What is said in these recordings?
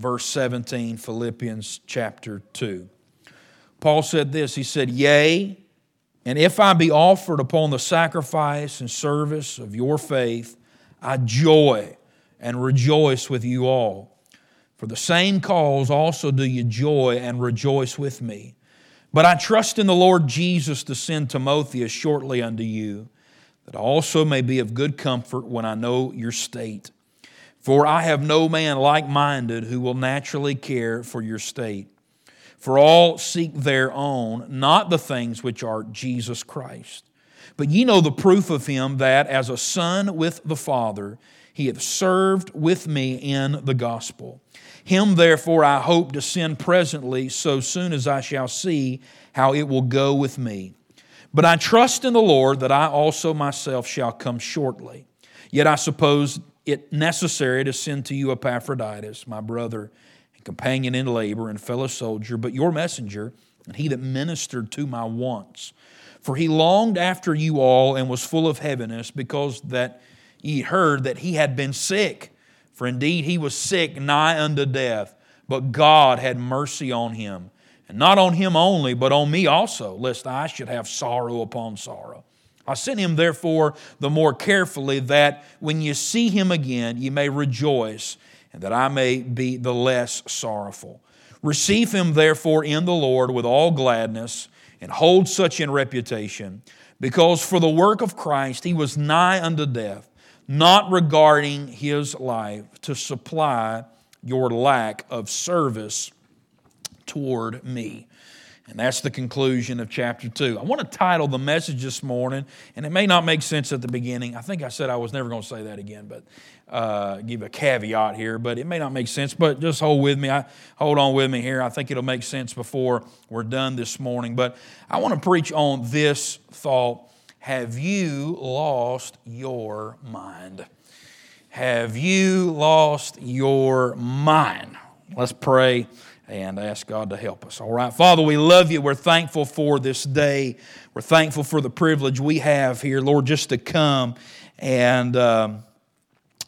verse 17, Philippians chapter 2. Paul said this He said, Yea, and if I be offered upon the sacrifice and service of your faith, I joy and rejoice with you all. For the same cause also do you joy and rejoice with me. But I trust in the Lord Jesus to send Timotheus shortly unto you, that also may be of good comfort when I know your state. For I have no man like minded who will naturally care for your state. For all seek their own, not the things which are Jesus Christ. But ye know the proof of him that, as a son with the Father, he hath served with me in the gospel. Him therefore I hope to send presently, so soon as I shall see how it will go with me. But I trust in the Lord that I also myself shall come shortly. Yet I suppose it necessary to send to you Epaphroditus, my brother and companion in labor and fellow soldier, but your messenger, and he that ministered to my wants. For he longed after you all and was full of heaviness, because that ye heard that he had been sick. For indeed he was sick nigh unto death, but God had mercy on him. And not on him only, but on me also, lest I should have sorrow upon sorrow. I sent him therefore the more carefully, that when you see him again, you may rejoice and that I may be the less sorrowful. Receive him therefore in the Lord with all gladness, and hold such in reputation, because for the work of Christ he was nigh unto death, not regarding his life to supply your lack of service toward me. And that's the conclusion of chapter 2. I want to title the message this morning, and it may not make sense at the beginning. I think I said I was never going to say that again, but uh, give a caveat here, but it may not make sense. But just hold with me. I, hold on with me here. I think it'll make sense before we're done this morning. But I want to preach on this thought Have you lost your mind? Have you lost your mind? Let's pray and ask God to help us. All right. Father, we love you. We're thankful for this day. We're thankful for the privilege we have here, Lord, just to come and, um,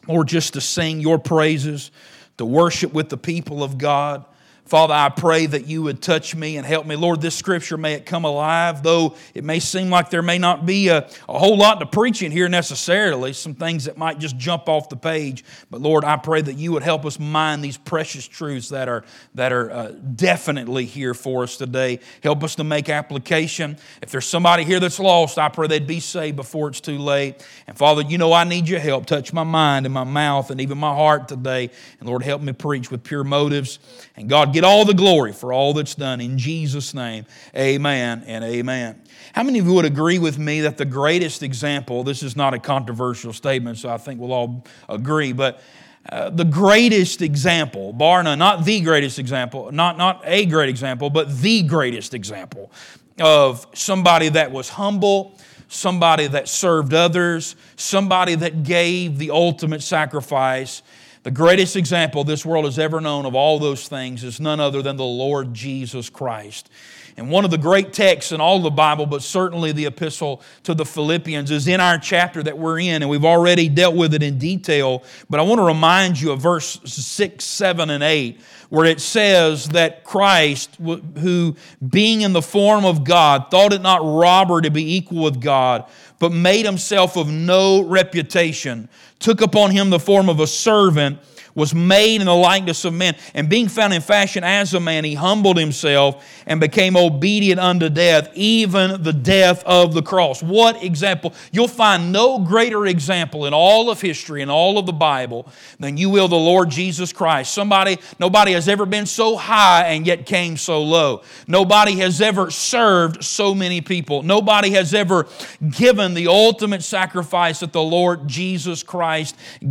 Lord, just to sing your praises, to worship with the people of God. Father, I pray that you would touch me and help me. Lord, this scripture may it come alive, though it may seem like there may not be a, a whole lot to preach in here necessarily, some things that might just jump off the page. But Lord, I pray that you would help us mind these precious truths that are, that are uh, definitely here for us today. Help us to make application. If there's somebody here that's lost, I pray they'd be saved before it's too late. And Father, you know I need your help. Touch my mind and my mouth and even my heart today. And Lord, help me preach with pure motives. And God, get all the glory for all that's done. In Jesus' name, amen and amen. How many of you would agree with me that the greatest example, this is not a controversial statement, so I think we'll all agree, but uh, the greatest example, bar none, not the greatest example, not, not a great example, but the greatest example of somebody that was humble, somebody that served others, somebody that gave the ultimate sacrifice the greatest example this world has ever known of all those things is none other than the Lord Jesus Christ. And one of the great texts in all the Bible, but certainly the epistle to the Philippians, is in our chapter that we're in, and we've already dealt with it in detail. But I want to remind you of verse 6, 7, and 8, where it says that Christ, who being in the form of God, thought it not robbery to be equal with God, but made himself of no reputation took upon him the form of a servant was made in the likeness of men. And being found in fashion as a man, he humbled himself and became obedient unto death, even the death of the cross. What example? You'll find no greater example in all of history, in all of the Bible, than you will the Lord Jesus Christ. Somebody, nobody has ever been so high and yet came so low. Nobody has ever served so many people. Nobody has ever given the ultimate sacrifice that the Lord Jesus Christ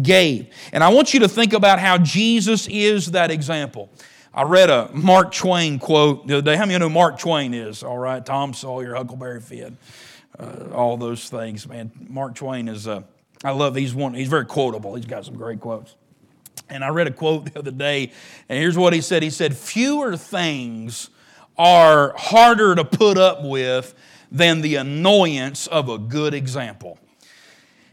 gave. And I want you to think about how Jesus is that example. I read a Mark Twain quote the other day. How many of you know Mark Twain is? All right, Tom Sawyer, Huckleberry Finn, uh, all those things. Man, Mark Twain is. Uh, I love. He's one. He's very quotable. He's got some great quotes. And I read a quote the other day, and here's what he said. He said, "Fewer things are harder to put up with than the annoyance of a good example."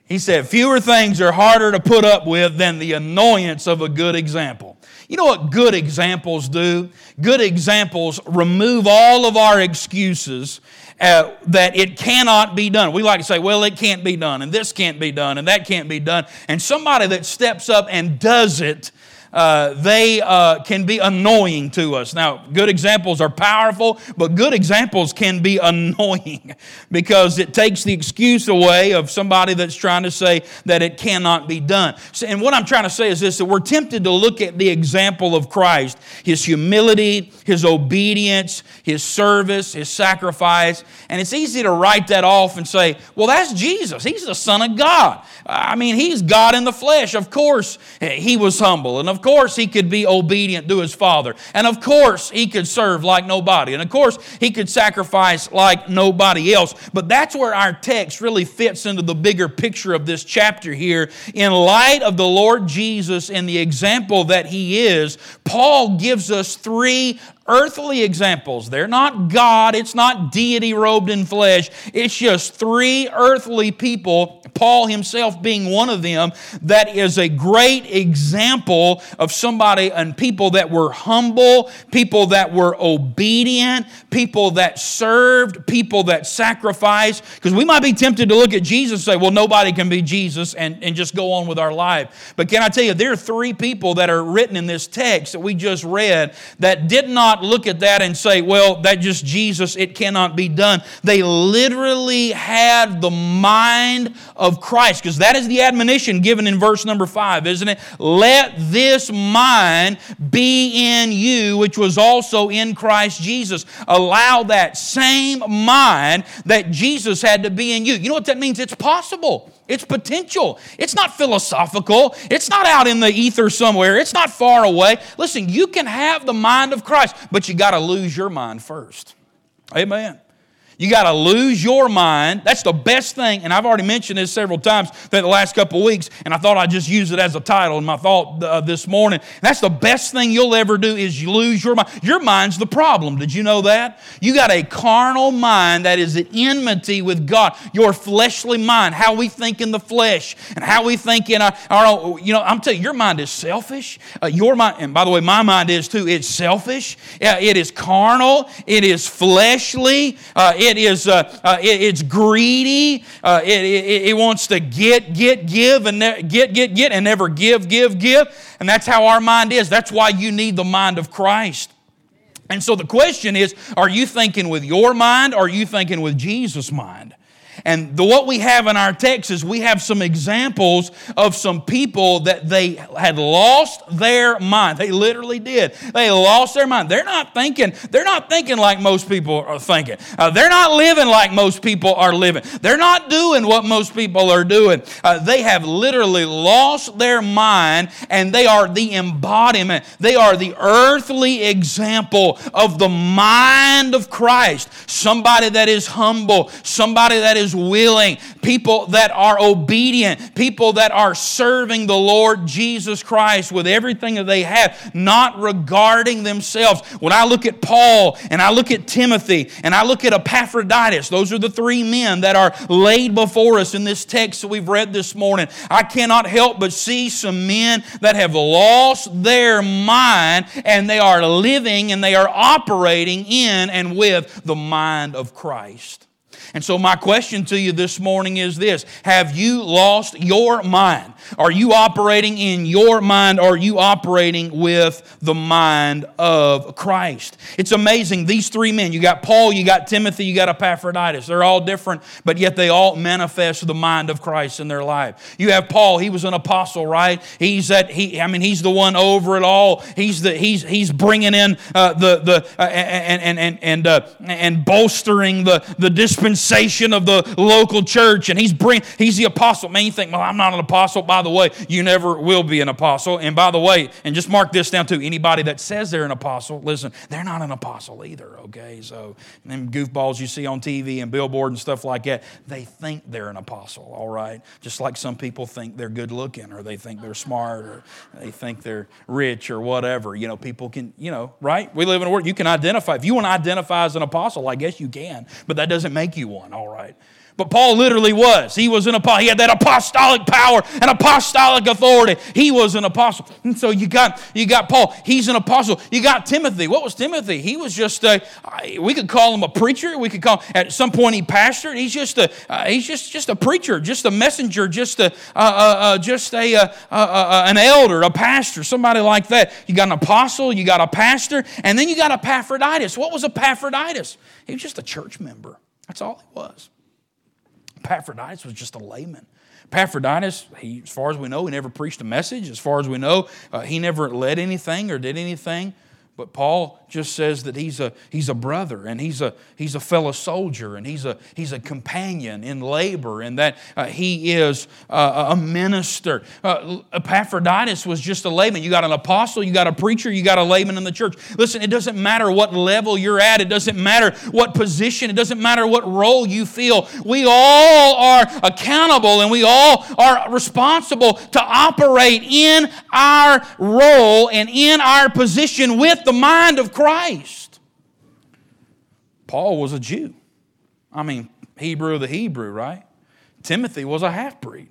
He said, Fewer things are harder to put up with than the annoyance of a good example. You know what good examples do? Good examples remove all of our excuses uh, that it cannot be done. We like to say, well, it can't be done, and this can't be done, and that can't be done. And somebody that steps up and does it uh, they uh, can be annoying to us. Now, good examples are powerful, but good examples can be annoying because it takes the excuse away of somebody that's trying to say that it cannot be done. So, and what I'm trying to say is this that we're tempted to look at the example of Christ, his humility, his obedience, his service, his sacrifice, and it's easy to write that off and say, well, that's Jesus. He's the Son of God. I mean, he's God in the flesh. Of course, he was humble. And of course, he could be obedient to his Father. And of course, he could serve like nobody. And of course, he could sacrifice like nobody else. But that's where our text really fits into the bigger picture of this chapter here. In light of the Lord Jesus and the example that he is, Paul gives us three earthly examples. They're not God, it's not deity robed in flesh. It's just three earthly people, Paul himself being one of them, that is a great example of somebody and people that were humble, people that were obedient, people that served, people that sacrificed. Because we might be tempted to look at Jesus and say, well, nobody can be Jesus and, and just go on with our life. But can I tell you, there are three people that are written in this text that we just read that did not not look at that and say, well, that just Jesus, it cannot be done. They literally had the mind of Christ, because that is the admonition given in verse number five, isn't it? Let this mind be in you, which was also in Christ Jesus. Allow that same mind that Jesus had to be in you. You know what that means? It's possible. It's potential. It's not philosophical. It's not out in the ether somewhere. It's not far away. Listen, you can have the mind of Christ, but you got to lose your mind first. Amen. You got to lose your mind. That's the best thing. And I've already mentioned this several times the last couple weeks, and I thought I'd just use it as a title in my thought uh, this morning. That's the best thing you'll ever do is you lose your mind. Your mind's the problem. Did you know that? You got a carnal mind that is at enmity with God. Your fleshly mind, how we think in the flesh, and how we think in our, our you know, I'm telling you, your mind is selfish. Uh, your mind, and by the way, my mind is too. It's selfish. It is carnal. It is fleshly. Uh, it it is uh, uh, it, it's greedy. Uh, it, it, it, wants to get, get, give, and ne- get, get, get, and never give, give, give. And that's how our mind is. That's why you need the mind of Christ. And so the question is are you thinking with your mind or are you thinking with Jesus' mind? And the, what we have in our text is we have some examples of some people that they had lost their mind. They literally did. They lost their mind. They're not thinking, they're not thinking like most people are thinking. Uh, they're not living like most people are living. They're not doing what most people are doing. Uh, they have literally lost their mind and they are the embodiment. They are the earthly example of the mind of Christ. Somebody that is humble, somebody that is is willing, people that are obedient, people that are serving the Lord Jesus Christ with everything that they have, not regarding themselves. When I look at Paul and I look at Timothy and I look at Epaphroditus, those are the three men that are laid before us in this text that we've read this morning. I cannot help but see some men that have lost their mind and they are living and they are operating in and with the mind of Christ. And so, my question to you this morning is this Have you lost your mind? Are you operating in your mind? Are you operating with the mind of Christ? It's amazing. These three men you got Paul, you got Timothy, you got Epaphroditus. They're all different, but yet they all manifest the mind of Christ in their life. You have Paul, he was an apostle, right? He's that, he, I mean, he's the one over it all. He's, the, he's, he's bringing in uh, the, the uh, and, and, and, and, uh, and bolstering the, the dispensation of the local church. And he's, bring, he's the apostle. Man, you think, well, I'm not an apostle by the way, you never will be an apostle. And by the way, and just mark this down too anybody that says they're an apostle, listen, they're not an apostle either, okay? So, them goofballs you see on TV and billboard and stuff like that, they think they're an apostle, all right? Just like some people think they're good looking or they think they're smart or they think they're rich or whatever. You know, people can, you know, right? We live in a world, you can identify. If you want to identify as an apostle, I guess you can, but that doesn't make you one, all right? but Paul literally was. He was an apostle. He had that apostolic power and apostolic authority. He was an apostle. And so you got you got Paul. He's an apostle. You got Timothy. What was Timothy? He was just a. We could call him a preacher. We could call at some point he pastored. He's just a. Uh, he's just just a preacher, just a messenger, just a uh, uh, uh just a uh, uh, an elder, a pastor, somebody like that. You got an apostle. You got a pastor, and then you got Epaphroditus. What was Epaphroditus? He was just a church member. That's all he was. Epaphroditus was just a layman. Epaphroditus, he, as far as we know, he never preached a message. As far as we know, uh, he never led anything or did anything. But Paul just says that he's a, he's a brother and he's a, he's a fellow soldier and he's a, he's a companion in labor and that uh, he is uh, a minister. Uh, Epaphroditus was just a layman. You got an apostle, you got a preacher, you got a layman in the church. Listen, it doesn't matter what level you're at, it doesn't matter what position, it doesn't matter what role you feel. We all are accountable and we all are responsible to operate in our role and in our position with the mind of Christ. Paul was a Jew. I mean, Hebrew of the Hebrew, right? Timothy was a half breed.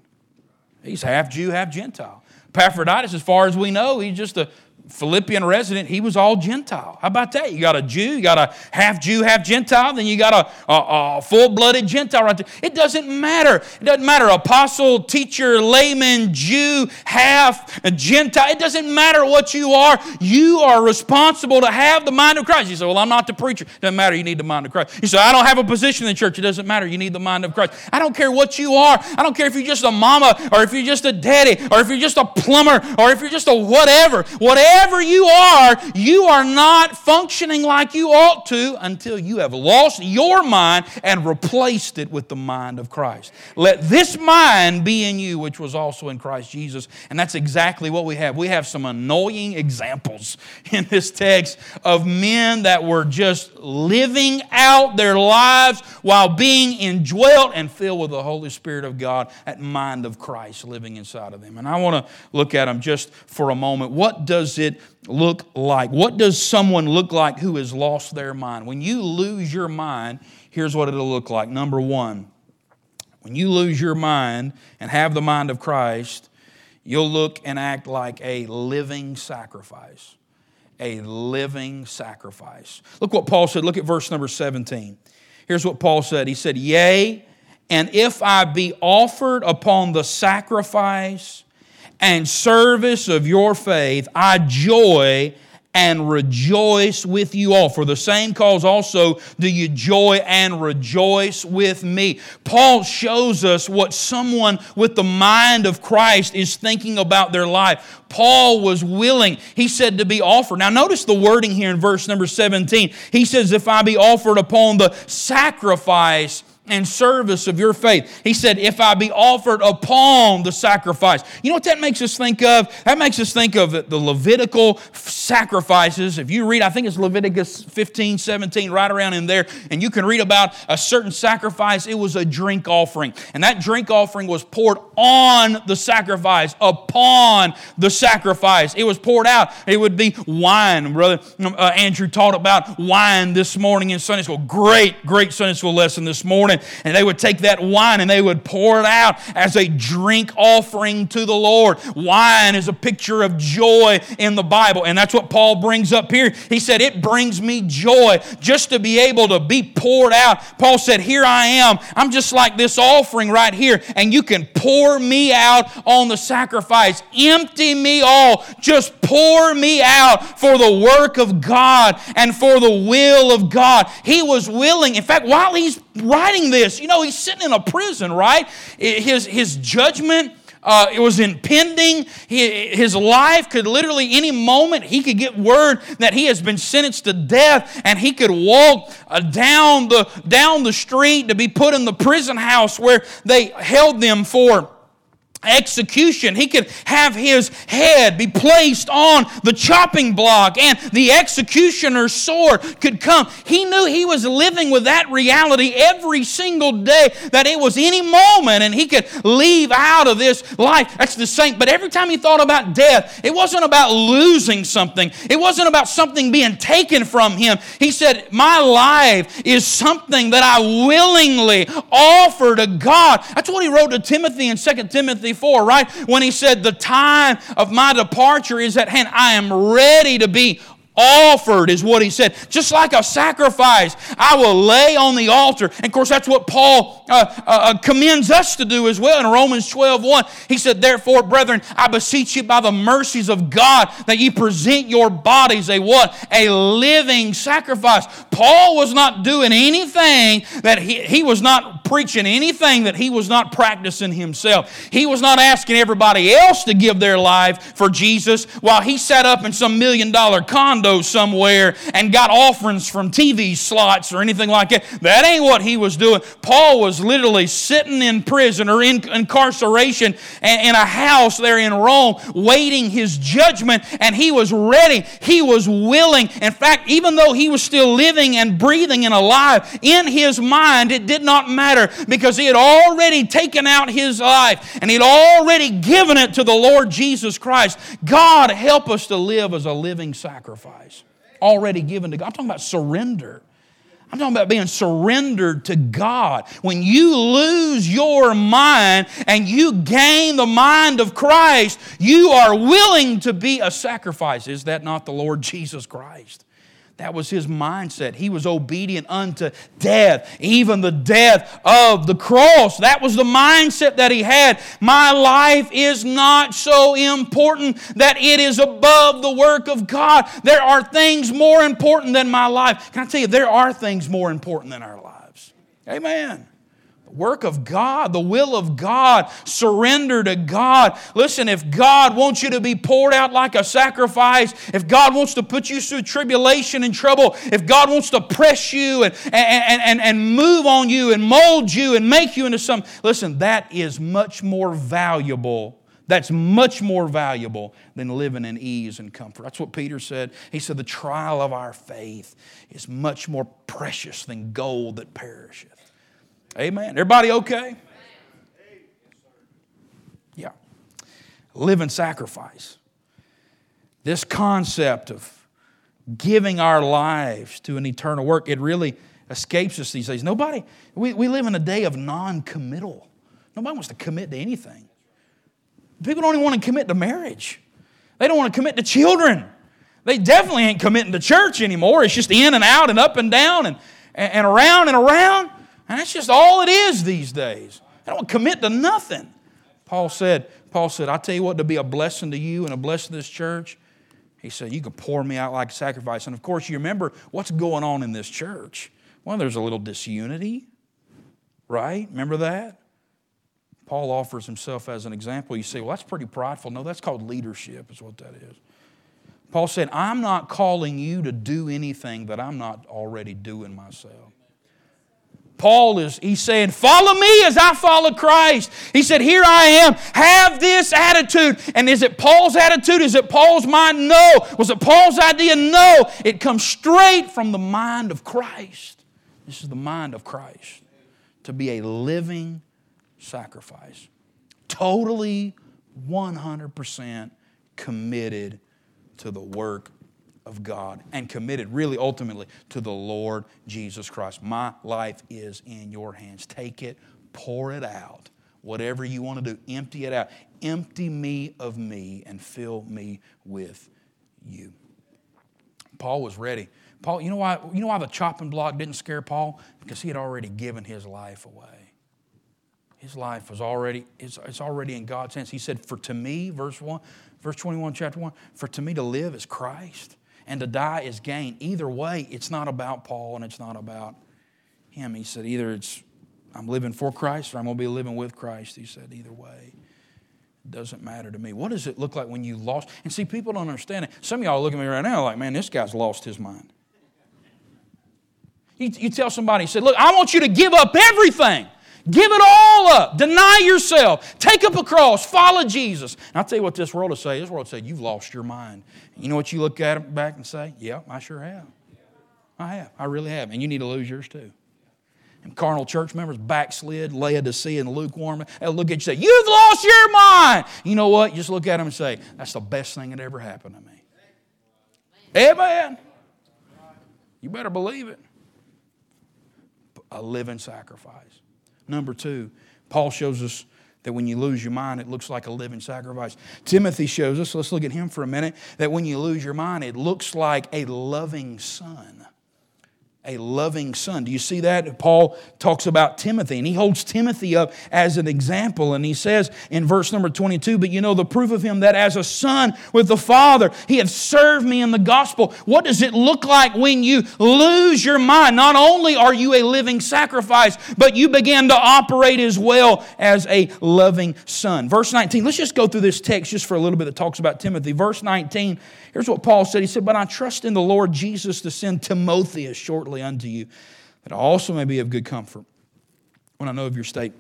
He's half Jew, half Gentile. Epaphroditus, as far as we know, he's just a Philippian resident, he was all Gentile. How about that? You got a Jew, you got a half Jew, half Gentile, then you got a, a, a full blooded Gentile right there. It doesn't matter. It doesn't matter. Apostle, teacher, layman, Jew, half Gentile. It doesn't matter what you are. You are responsible to have the mind of Christ. You say, Well, I'm not the preacher. It doesn't matter. You need the mind of Christ. You say, I don't have a position in the church. It doesn't matter. You need the mind of Christ. I don't care what you are. I don't care if you're just a mama or if you're just a daddy or if you're just a plumber or if you're just a whatever. Whatever wherever you are, you are not functioning like you ought to until you have lost your mind and replaced it with the mind of Christ. Let this mind be in you, which was also in Christ Jesus. And that's exactly what we have. We have some annoying examples in this text of men that were just living out their lives while being indwelt and filled with the Holy Spirit of God, that mind of Christ living inside of them. And I want to look at them just for a moment. What does it look like? What does someone look like who has lost their mind? When you lose your mind, here's what it'll look like. Number one, when you lose your mind and have the mind of Christ, you'll look and act like a living sacrifice. A living sacrifice. Look what Paul said. Look at verse number 17. Here's what Paul said He said, Yea, and if I be offered upon the sacrifice and service of your faith, I joy and rejoice with you all. For the same cause also do you joy and rejoice with me. Paul shows us what someone with the mind of Christ is thinking about their life. Paul was willing, he said, to be offered. Now, notice the wording here in verse number 17. He says, If I be offered upon the sacrifice and service of your faith. He said, If I be offered upon the sacrifice. You know what that makes us think of? That makes us think of the Levitical sacrifices. If you read, I think it's Leviticus 15, 17, right around in there, and you can read about a certain sacrifice. It was a drink offering. And that drink offering was poured on the sacrifice, upon the sacrifice. It was poured out. It would be wine. Brother uh, Andrew taught about wine this morning in Sunday school. Great, great Sunday school lesson this morning and they would take that wine and they would pour it out as a drink offering to the Lord. Wine is a picture of joy in the Bible, and that's what Paul brings up here. He said, It brings me joy just to be able to be poured out. Paul said, Here I am. I'm just like this offering right here, and you can pour me out on the sacrifice. Empty me all. Just pour me out for the work of God and for the will of God. He was willing. In fact, while he's writing this, you know, he's sitting in a prison, right? His, his judgment. Uh, it was impending. He, his life could literally, any moment, he could get word that he has been sentenced to death and he could walk uh, down, the, down the street to be put in the prison house where they held them for execution. He could have his head be placed on the chopping block and the executioner's sword could come. He knew he was living with that reality every single day, that it was any moment and he could leave out of this life. That's the same. But every time he thought about death, it wasn't about losing something, it wasn't about something being taken from him. He said, My life is something that I willingly offer to God. That's what he wrote to Timothy in 2 Timothy Timothy 4, right? When he said, The time of my departure is at hand. I am ready to be offered, is what he said. Just like a sacrifice, I will lay on the altar. And of course, that's what Paul uh, uh, uh commends us to do as well in Romans 12 1. He said, Therefore, brethren, I beseech you by the mercies of God that ye present your bodies a what? A living sacrifice. Paul was not doing anything that he, he was not preaching anything that he was not practicing himself. He was not asking everybody else to give their life for Jesus while he sat up in some million dollar condo somewhere and got offerings from TV slots or anything like that. That ain't what he was doing. Paul was literally sitting in prison or in incarceration in a house there in Rome, waiting his judgment, and he was ready. He was willing. In fact, even though he was still living and breathing and alive, in his mind, it did not matter because he had already taken out his life and he'd already given it to the Lord Jesus Christ. God, help us to live as a living sacrifice already given to God. I'm talking about surrender. I'm talking about being surrendered to God. When you lose your mind and you gain the mind of Christ, you are willing to be a sacrifice. Is that not the Lord Jesus Christ? That was his mindset. He was obedient unto death, even the death of the cross. That was the mindset that he had. My life is not so important that it is above the work of God. There are things more important than my life. Can I tell you, there are things more important than our lives? Amen work of God, the will of God, surrender to God. Listen, if God wants you to be poured out like a sacrifice, if God wants to put you through tribulation and trouble, if God wants to press you and, and, and, and move on you and mold you and make you into some, listen, that is much more valuable. That's much more valuable than living in ease and comfort. That's what Peter said. He said, The trial of our faith is much more precious than gold that perisheth. Amen. Everybody okay? Yeah. Living sacrifice. This concept of giving our lives to an eternal work, it really escapes us these days. Nobody, we, we live in a day of non committal. Nobody wants to commit to anything. People don't even want to commit to marriage, they don't want to commit to children. They definitely ain't committing to church anymore. It's just in and out and up and down and, and around and around. And that's just all it is these days. I don't commit to nothing. Paul said, Paul said, I tell you what, to be a blessing to you and a blessing to this church, he said, You can pour me out like a sacrifice. And of course, you remember what's going on in this church. Well, there's a little disunity, right? Remember that? Paul offers himself as an example. You say, Well, that's pretty prideful. No, that's called leadership, is what that is. Paul said, I'm not calling you to do anything that I'm not already doing myself. Paul is he's saying, Follow me as I follow Christ. He said, Here I am. Have this attitude. And is it Paul's attitude? Is it Paul's mind? No. Was it Paul's idea? No. It comes straight from the mind of Christ. This is the mind of Christ to be a living sacrifice. Totally 100% committed to the work of God and committed really ultimately to the Lord Jesus Christ. My life is in your hands. Take it, pour it out. Whatever you want to do, empty it out. Empty me of me and fill me with you. Paul was ready. Paul, you know why, you know why the chopping block didn't scare Paul? Because he had already given his life away. His life was already, it's, it's already in God's hands. He said, For to me, verse 1, verse 21, chapter 1, for to me to live is Christ and to die is gain. Either way, it's not about Paul and it's not about him. He said, either it's I'm living for Christ or I'm going to be living with Christ. He said, either way. It doesn't matter to me. What does it look like when you lost? And see, people don't understand it. Some of y'all look at me right now like, man, this guy's lost his mind. You, you tell somebody, say, look, I want you to give up everything. Give it all up. Deny yourself. Take up a cross. Follow Jesus. And I'll tell you what this world will say. This world will say, You've lost your mind. You know what you look at back and say? Yeah, I sure have. I have. I really have. And you need to lose yours too. And carnal church members backslid, Laodicea, and lukewarm. They'll look at you and say, You've lost your mind. You know what? You just look at them and say, That's the best thing that ever happened to me. Amen. You better believe it. A living sacrifice. Number two, Paul shows us that when you lose your mind, it looks like a living sacrifice. Timothy shows us, let's look at him for a minute, that when you lose your mind, it looks like a loving son a loving son. Do you see that? Paul talks about Timothy, and he holds Timothy up as an example. And he says in verse number 22, But you know the proof of him that as a son with the Father, he hath served me in the gospel. What does it look like when you lose your mind? Not only are you a living sacrifice, but you begin to operate as well as a loving son. Verse 19, let's just go through this text just for a little bit that talks about Timothy. Verse 19, here's what Paul said He said, But I trust in the Lord Jesus to send Timotheus shortly unto you, that I also may be of good comfort when I know of your state.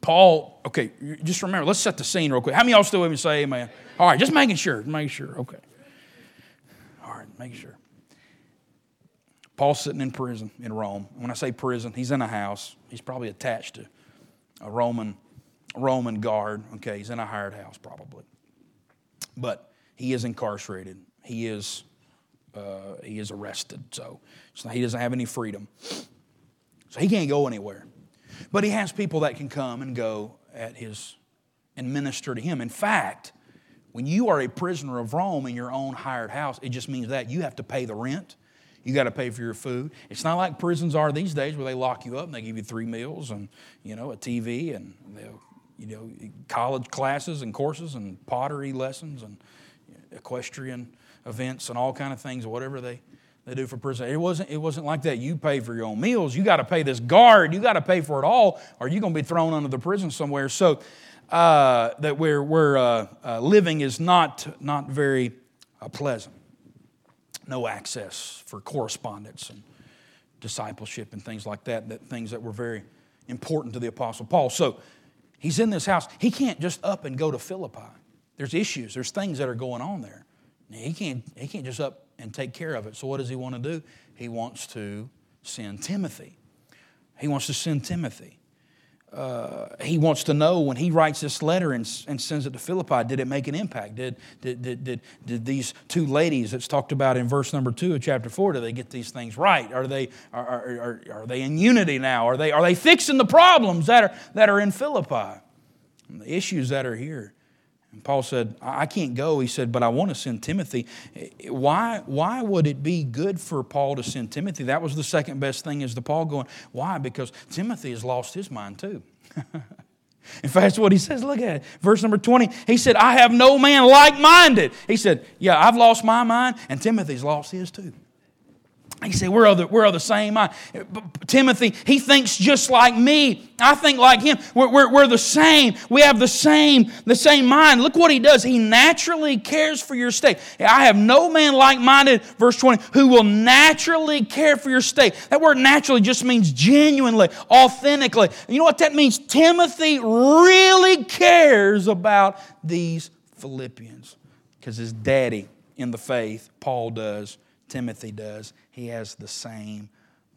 Paul, okay, just remember, let's set the scene real quick. How many y'all still me say amen? All right, just making sure, making sure, okay. All right, making sure. Paul's sitting in prison in Rome. When I say prison, he's in a house. He's probably attached to a Roman, Roman guard. Okay, he's in a hired house probably. But he is incarcerated. He is uh, he is arrested. So, so he doesn't have any freedom. So he can't go anywhere. But he has people that can come and go at his and minister to him. In fact, when you are a prisoner of Rome in your own hired house, it just means that you have to pay the rent. You got to pay for your food. It's not like prisons are these days where they lock you up and they give you three meals and you know a TV and you know college classes and courses and pottery lessons and equestrian events and all kind of things, whatever they, they do for prison. It wasn't, it wasn't like that. You pay for your own meals. You got to pay this guard. You got to pay for it all, or you're going to be thrown under the prison somewhere. So uh, that where, where uh, uh, living is not, not very uh, pleasant. No access for correspondence and discipleship and things like that, that things that were very important to the Apostle Paul. So he's in this house. He can't just up and go to Philippi. There's issues, there's things that are going on there. He can't, he can't just up and take care of it. So, what does he want to do? He wants to send Timothy. He wants to send Timothy. Uh, he wants to know when he writes this letter and, and, sends it to Philippi, did it make an impact? Did, did, did, did, did these two ladies that's talked about in verse number two of chapter four, do they get these things right? Are they, are, are, are, are they in unity now? Are they, are they fixing the problems that are, that are in Philippi? The issues that are here. And Paul said, I can't go. He said, but I want to send Timothy. Why, why would it be good for Paul to send Timothy? That was the second best thing is the Paul going, why? Because Timothy has lost his mind too. In fact, that's what he says. Look at it. Verse number 20. He said, I have no man like minded. He said, Yeah, I've lost my mind, and Timothy's lost his too. He said, we're of, the, we're the same mind. Timothy, he thinks just like me. I think like him. We're, we're, we're the same. We have the same, the same mind. Look what he does. He naturally cares for your state. I have no man like minded, verse 20, who will naturally care for your state. That word naturally just means genuinely, authentically. You know what that means? Timothy really cares about these Philippians because his daddy in the faith, Paul does, Timothy does he has the same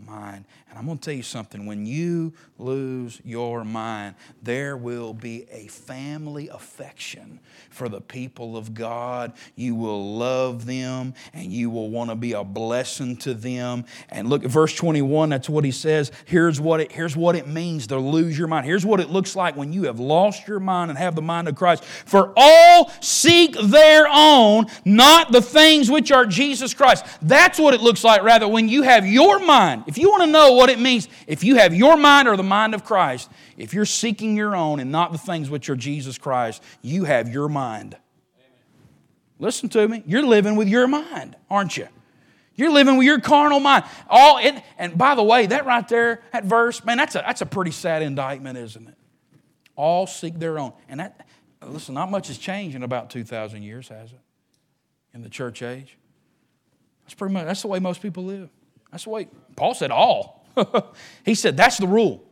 mind. And I'm going to tell you something when you lose your mind, there will be a family affection for the people of God. You will love them and you will want to be a blessing to them. And look at verse 21, that's what he says. Here's what it, here's what it means to lose your mind. Here's what it looks like when you have lost your mind and have the mind of Christ. For all seek their own, not the things which are Jesus Christ. That's what it looks like, rather, when you have your mind. If you want to know what it means, if you have your mind or the mind of Christ, if you're seeking your own and not the things which are Jesus Christ, you have your mind. Listen to me. You're living with your mind, aren't you? You're living with your carnal mind. All it, and by the way, that right there, that verse, man, that's a, that's a pretty sad indictment, isn't it? All seek their own. And that, listen, not much has changed in about 2,000 years, has it? In the church age. That's pretty much, that's the way most people live. That's the way, Paul said all. he said that's the rule.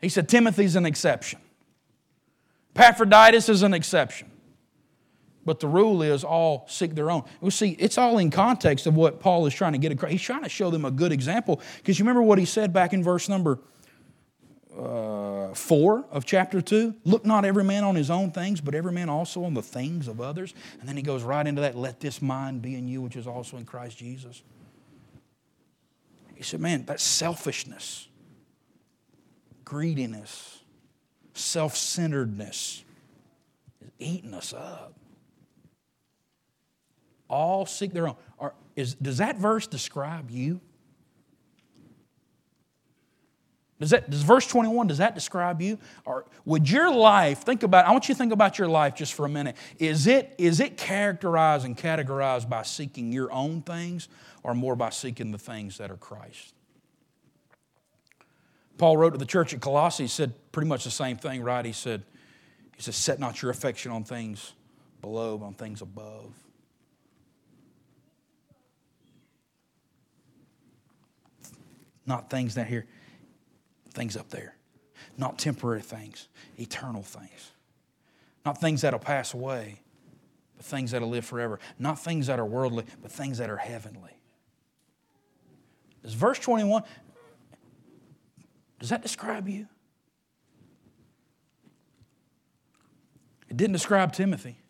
He said Timothy's an exception. Epaphroditus is an exception. But the rule is all seek their own. We see, it's all in context of what Paul is trying to get across. He's trying to show them a good example. Because you remember what he said back in verse number uh, 4 of chapter 2? Look not every man on his own things, but every man also on the things of others. And then he goes right into that, let this mind be in you, which is also in Christ Jesus. He said, man, that's selfishness, greediness, self centeredness is eating us up all seek their own. Are, is, does that verse describe you? Does, that, does verse 21, does that describe you? Or would your life, think about, I want you to think about your life just for a minute. Is it, is it characterized and categorized by seeking your own things or more by seeking the things that are Christ? Paul wrote to the church at Colossae, he said pretty much the same thing, right? He said, he said, set not your affection on things below, but on things above. Not things that here, things up there. Not temporary things, eternal things. Not things that'll pass away, but things that'll live forever. Not things that are worldly, but things that are heavenly. Does verse 21, does that describe you? It didn't describe Timothy.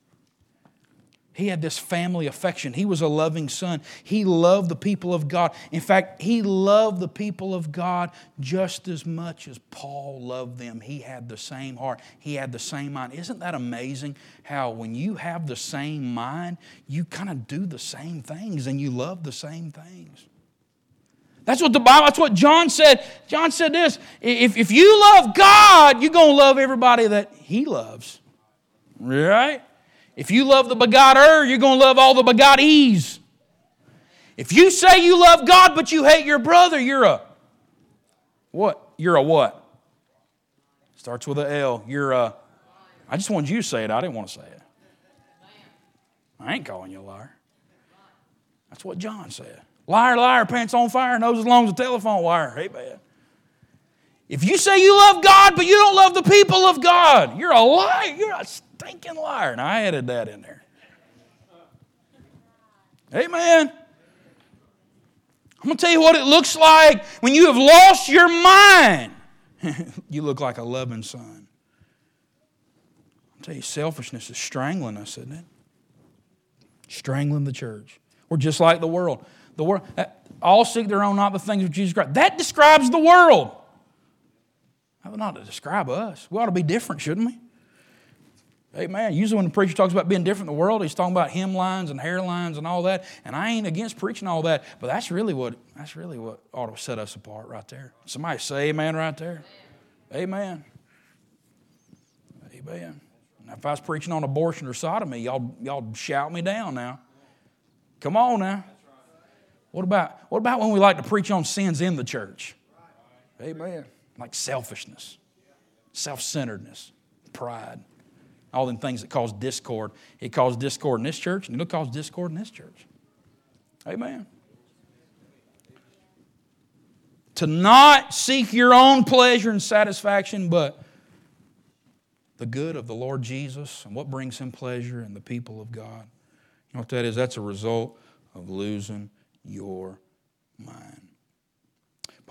He had this family affection. He was a loving son. He loved the people of God. In fact, he loved the people of God just as much as Paul loved them. He had the same heart, he had the same mind. Isn't that amazing how when you have the same mind, you kind of do the same things and you love the same things? That's what the Bible, that's what John said. John said this if, if you love God, you're going to love everybody that he loves. Right? If you love the begotter, you're going to love all the begottees. If you say you love God but you hate your brother, you're a what? You're a what? Starts with a L. You're a. I just wanted you to say it. I didn't want to say it. I ain't calling you a liar. That's what John said. Liar, liar, pants on fire, nose as long as a telephone wire. Hey, man. If you say you love God but you don't love the people of God, you're a liar. You're a stinking liar. And I added that in there. Amen. I'm going to tell you what it looks like when you have lost your mind. you look like a loving son. I'll tell you, selfishness is strangling us, isn't it? Strangling the church. We're just like the world. The world, all seek their own, not the things of Jesus Christ. That describes the world. Not to describe us. We ought to be different, shouldn't we? Amen. Usually when the preacher talks about being different in the world, he's talking about hemlines and hairlines and all that. And I ain't against preaching all that, but that's really what that's really what ought to set us apart right there. Somebody say amen right there. Amen. Amen. Now, if I was preaching on abortion or sodomy, y'all y'all shout me down now. Come on now. What about what about when we like to preach on sins in the church? Amen. Like selfishness, self-centeredness, pride all them things that cause discord. It caused discord in this church, and it'll cause discord in this church. Amen. To not seek your own pleasure and satisfaction, but the good of the Lord Jesus and what brings him pleasure and the people of God. You know what that is? That's a result of losing your mind.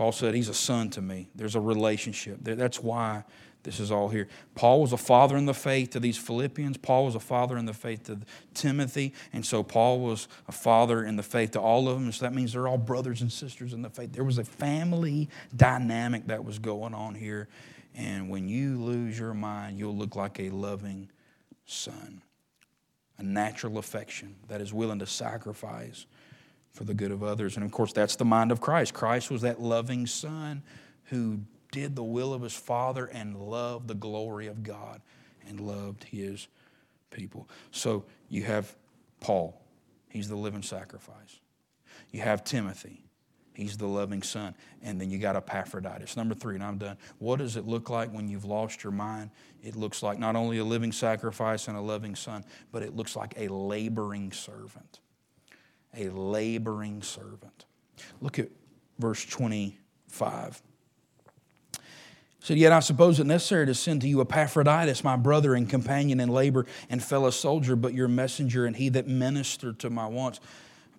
Paul said, He's a son to me. There's a relationship. That's why this is all here. Paul was a father in the faith to these Philippians. Paul was a father in the faith to Timothy. And so Paul was a father in the faith to all of them. So that means they're all brothers and sisters in the faith. There was a family dynamic that was going on here. And when you lose your mind, you'll look like a loving son, a natural affection that is willing to sacrifice for the good of others. And of course, that's the mind of Christ. Christ was that loving son who did the will of his Father and loved the glory of God and loved his people. So you have Paul, he's the living sacrifice. You have Timothy, he's the loving son. And then you got Epaphroditus. Number three, and I'm done. What does it look like when you've lost your mind? It looks like not only a living sacrifice and a loving son, but it looks like a laboring servant. A laboring servant. Look at verse 25. said, Yet I suppose it necessary to send to you Epaphroditus, my brother and companion in labor and fellow soldier, but your messenger and he that ministered to my wants.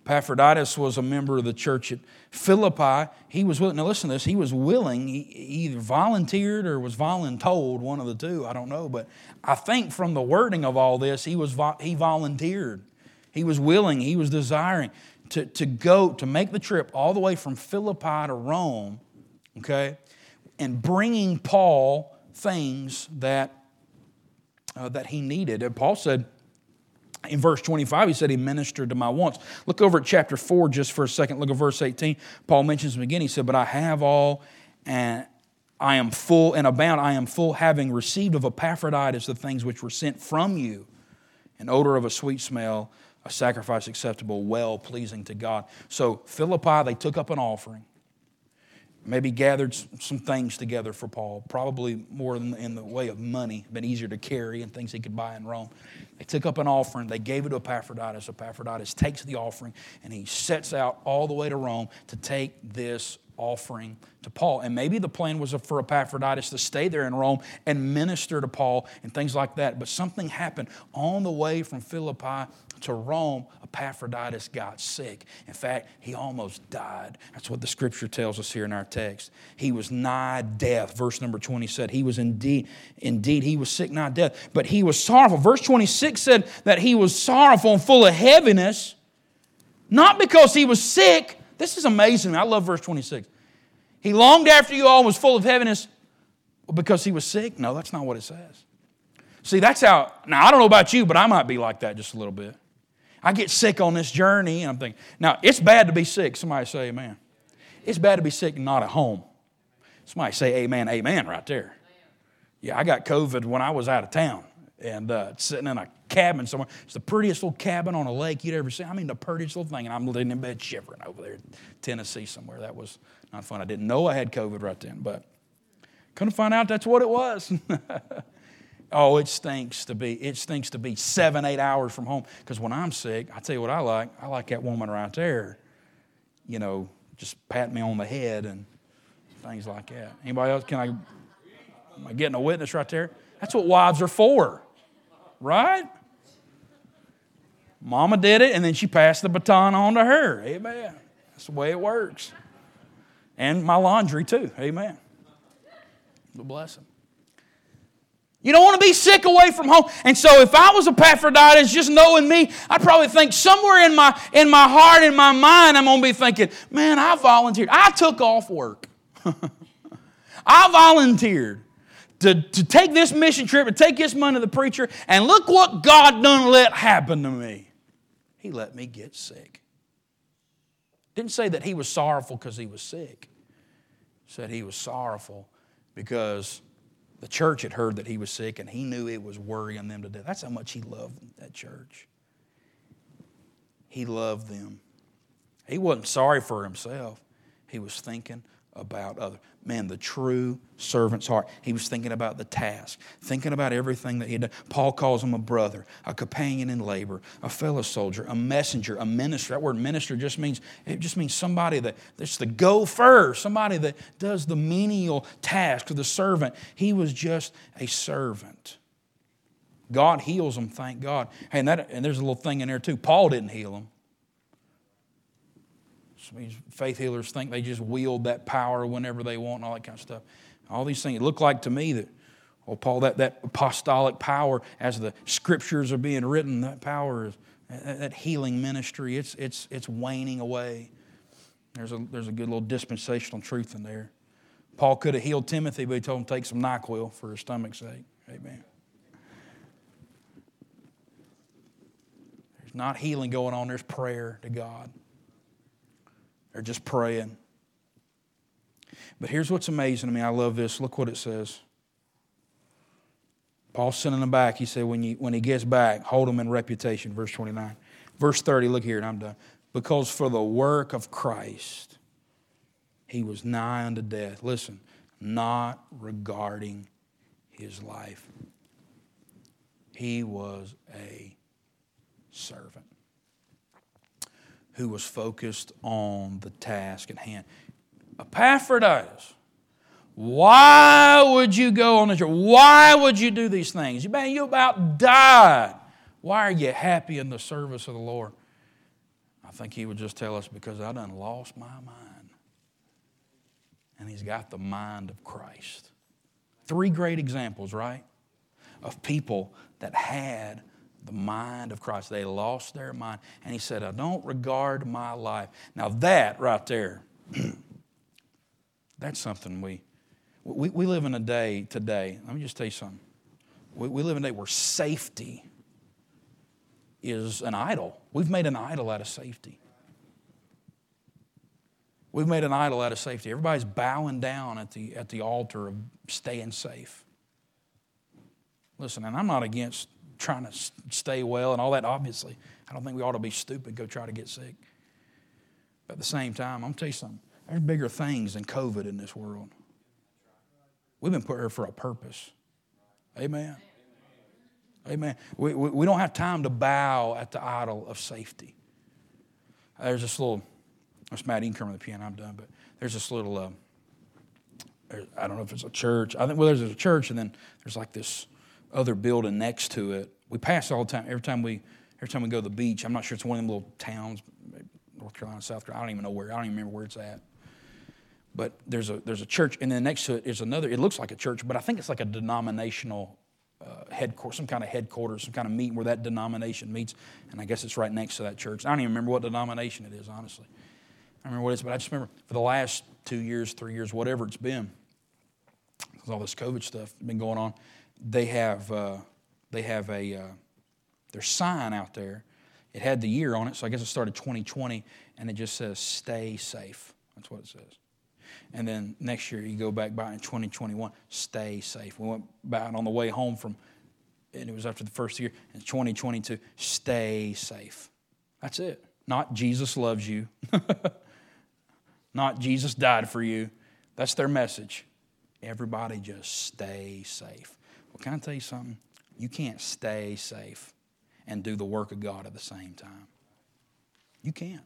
Epaphroditus was a member of the church at Philippi. He was willing, now listen to this, he was willing, he either volunteered or was voluntold, one of the two, I don't know. But I think from the wording of all this, he, was, he volunteered. He was willing, he was desiring to, to go, to make the trip all the way from Philippi to Rome, okay, and bringing Paul things that, uh, that he needed. And Paul said, in verse 25, he said he ministered to my wants. Look over at chapter 4 just for a second. Look at verse 18. Paul mentions him again. He said, But I have all, and I am full and abound. I am full, having received of Epaphroditus the things which were sent from you, an odor of a sweet smell, a sacrifice acceptable, well pleasing to God. So, Philippi, they took up an offering maybe gathered some things together for Paul, probably more in the way of money, been easier to carry and things he could buy in Rome. They took up an offering, they gave it to Epaphroditus. Epaphroditus takes the offering and he sets out all the way to Rome to take this offering to Paul. And maybe the plan was for Epaphroditus to stay there in Rome and minister to Paul and things like that. But something happened on the way from Philippi to Rome, Epaphroditus got sick. In fact, he almost died. That's what the scripture tells us here in our text. He was nigh death. Verse number 20 said, He was indeed, indeed, he was sick, nigh death, but he was sorrowful. Verse 26 said that he was sorrowful and full of heaviness, not because he was sick. This is amazing. I love verse 26. He longed after you all and was full of heaviness because he was sick. No, that's not what it says. See, that's how, now I don't know about you, but I might be like that just a little bit. I get sick on this journey, and I'm thinking, now it's bad to be sick. Somebody say amen. It's bad to be sick and not at home. Somebody say amen, amen right there. Yeah, I got COVID when I was out of town and uh, sitting in a cabin somewhere. It's the prettiest little cabin on a lake you'd ever see. I mean, the prettiest little thing. And I'm laying in bed shivering over there in Tennessee somewhere. That was not fun. I didn't know I had COVID right then, but couldn't find out that's what it was. Oh, it stinks to be, it stinks to be seven, eight hours from home. Because when I'm sick, I tell you what I like. I like that woman right there, you know, just pat me on the head and things like that. Anybody else? Can I, am I getting a witness right there? That's what wives are for, right? Mama did it, and then she passed the baton on to her. Amen. That's the way it works. And my laundry, too. Amen. The blessing. You don't want to be sick away from home. And so if I was Epaphroditus, just knowing me, I'd probably think somewhere in my, in my heart, in my mind, I'm going to be thinking, man, I volunteered. I took off work. I volunteered to, to take this mission trip, to take this money to the preacher, and look what God done let happen to me. He let me get sick. Didn't say that he was sorrowful because he was sick. Said he was sorrowful because the church had heard that he was sick, and he knew it was worrying them to death. That's how much he loved that church. He loved them. He wasn't sorry for himself, he was thinking about other man the true servant's heart. He was thinking about the task thinking about everything that he did paul calls him a brother a companion in labor a fellow soldier a messenger a minister. That word minister just means it just means somebody that that's the go first somebody that does the menial task of the servant. He was just a servant. God heals him thank god. Hey, and that and there's a little thing in there too. Paul didn't heal him these faith healers think they just wield that power whenever they want and all that kind of stuff. All these things. It looked like to me that, well, Paul, that, that apostolic power as the scriptures are being written, that power is that healing ministry, it's, it's, it's waning away. There's a, there's a good little dispensational truth in there. Paul could have healed Timothy, but he told him to take some NyQuil for his stomach's sake. Amen. There's not healing going on, there's prayer to God. They're just praying. But here's what's amazing to me. I love this. Look what it says. Paul's sending them back. He said, when, you, when he gets back, hold him in reputation. Verse 29. Verse 30, look here, and I'm done. Because for the work of Christ, he was nigh unto death. Listen, not regarding his life. He was a servant who was focused on the task at hand. Epaphroditus Why would you go on the trip? Why would you do these things? Man, you about died. Why are you happy in the service of the Lord? I think he would just tell us because I done lost my mind. And he's got the mind of Christ. Three great examples, right? Of people that had the mind of Christ. They lost their mind. And he said, I don't regard my life. Now, that right there, that's something we, we, we live in a day today. Let me just tell you something. We, we live in a day where safety is an idol. We've made an idol out of safety. We've made an idol out of safety. Everybody's bowing down at the, at the altar of staying safe. Listen, and I'm not against trying to stay well and all that, obviously. I don't think we ought to be stupid, go try to get sick. But at the same time, I'm going to tell you something. There's bigger things than COVID in this world. We've been put here for a purpose. Amen. Amen. We, we, we don't have time to bow at the idol of safety. There's this little, that's Matt, come on the piano, I'm done, but there's this little, uh, I don't know if it's a church. I think, well, there's a church, and then there's like this other building next to it. We pass all the time. Every time we, every time we go to the beach, I'm not sure it's one of them little towns, North Carolina, South Carolina. I don't even know where. I don't even remember where it's at. But there's a there's a church, and then next to it is another. It looks like a church, but I think it's like a denominational uh, headquarters, some kind of headquarters, some kind of meeting where that denomination meets. And I guess it's right next to that church. I don't even remember what denomination it is, honestly. I remember what it is, but I just remember for the last two years, three years, whatever it's been, because all this COVID stuff been going on, they have uh, they have a uh, their sign out there. It had the year on it, so I guess it started 2020, and it just says "Stay safe." That's what it says. And then next year you go back by in 2021, stay safe. We went by it on the way home from, and it was after the first year, in 2022, stay safe. That's it. Not Jesus loves you. Not Jesus died for you. That's their message. Everybody just stay safe. Well, can I tell you something? You can't stay safe and do the work of God at the same time. You can't.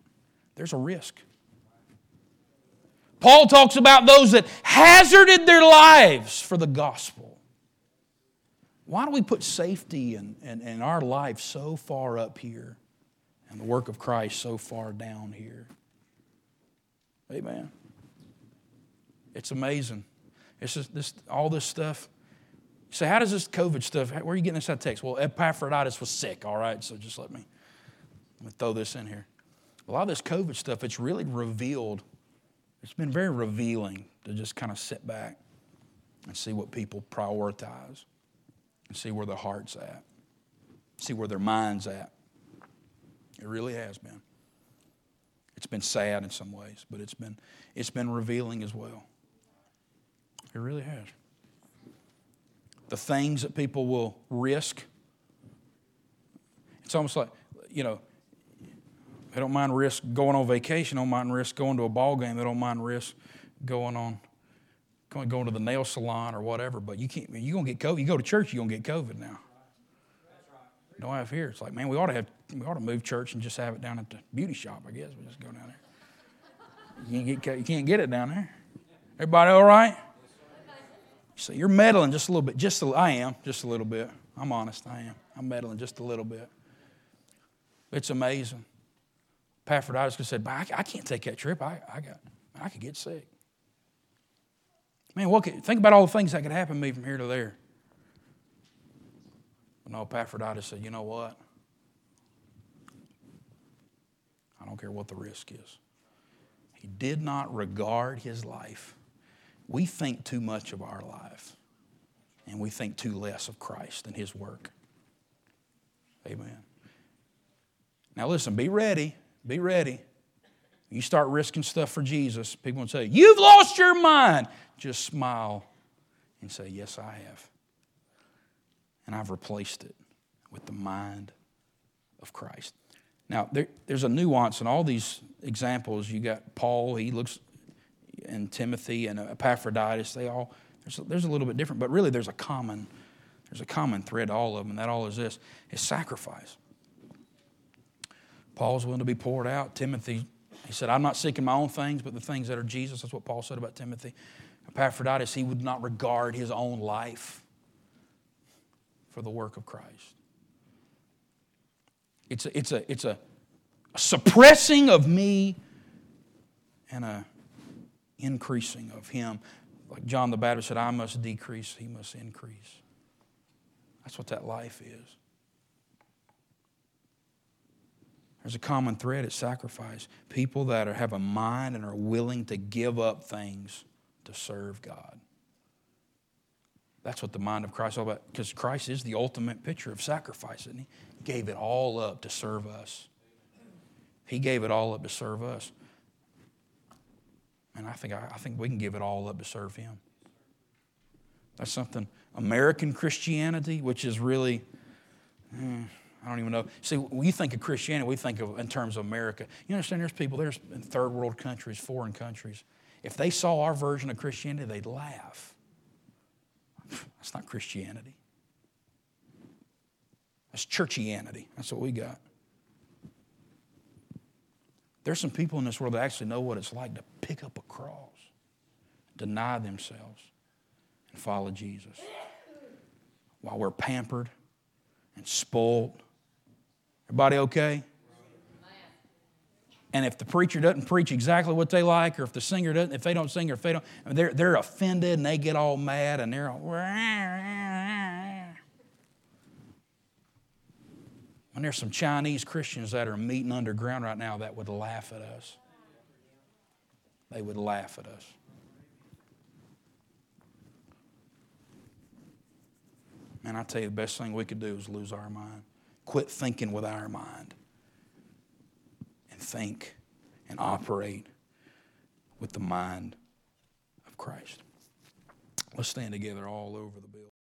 There's a risk. Paul talks about those that hazarded their lives for the gospel. Why do we put safety and, and, and our life so far up here and the work of Christ so far down here? Amen. It's amazing. It's just this, all this stuff. So, how does this COVID stuff, where are you getting this out of text? Well, Epaphroditus was sick, all right, so just let me, let me throw this in here. A lot of this COVID stuff, it's really revealed it's been very revealing to just kind of sit back and see what people prioritize and see where their heart's at, see where their mind's at. It really has been. It's been sad in some ways, but it's been, it's been revealing as well. It really has. The things that people will risk, it's almost like, you know, they don't mind risk going on vacation. They don't mind risk going to a ball game. They don't mind risk going on going, going to the nail salon or whatever. But you can't. you're gonna get COVID. You go to church. You are gonna get COVID now. Don't have here. It's like man, we ought to have. We ought to move church and just have it down at the beauty shop. I guess we just go down there. You can't get. You can't get it down there. Everybody all right? So you're meddling just a little bit. Just a, I am just a little bit. I'm honest. I am. I'm meddling just a little bit. It's amazing. Epaphroditus said, I, I can't take that trip. I, I, got, I could get sick. Man, what could, think about all the things that could happen to me from here to there. But no, Epaphroditus said, You know what? I don't care what the risk is. He did not regard his life. We think too much of our life, and we think too less of Christ and his work. Amen. Now, listen, be ready. Be ready. You start risking stuff for Jesus, people will say, You've lost your mind. Just smile and say, Yes, I have. And I've replaced it with the mind of Christ. Now, there, there's a nuance in all these examples. You got Paul, he looks, and Timothy and Epaphroditus, they all, there's a, there's a little bit different, but really there's a common, there's a common thread to all of them, and that all is this, is sacrifice. Paul's willing to be poured out. Timothy, he said, I'm not seeking my own things, but the things that are Jesus. That's what Paul said about Timothy. Epaphroditus, he would not regard his own life for the work of Christ. It's a, it's a, it's a, a suppressing of me and a increasing of him. Like John the Baptist said, I must decrease, he must increase. That's what that life is. There's a common thread at sacrifice. People that are, have a mind and are willing to give up things to serve God. That's what the mind of Christ is all about. Because Christ is the ultimate picture of sacrifice, and He gave it all up to serve us. He gave it all up to serve us. And I think, I think we can give it all up to serve Him. That's something, American Christianity, which is really, eh, I don't even know. See, when you think of Christianity, we think of in terms of America. You understand there's people, there's in third world countries, foreign countries. If they saw our version of Christianity, they'd laugh. That's not Christianity. That's churchianity. That's what we got. There's some people in this world that actually know what it's like to pick up a cross, deny themselves, and follow Jesus. While we're pampered and spoiled. Everybody okay? And if the preacher doesn't preach exactly what they like, or if the singer doesn't, if they don't sing, or if they don't, they're, they're offended and they get all mad and they're all. And there's some Chinese Christians that are meeting underground right now that would laugh at us. They would laugh at us. And I tell you, the best thing we could do is lose our mind. Quit thinking with our mind and think and operate with the mind of Christ. Let's stand together all over the building.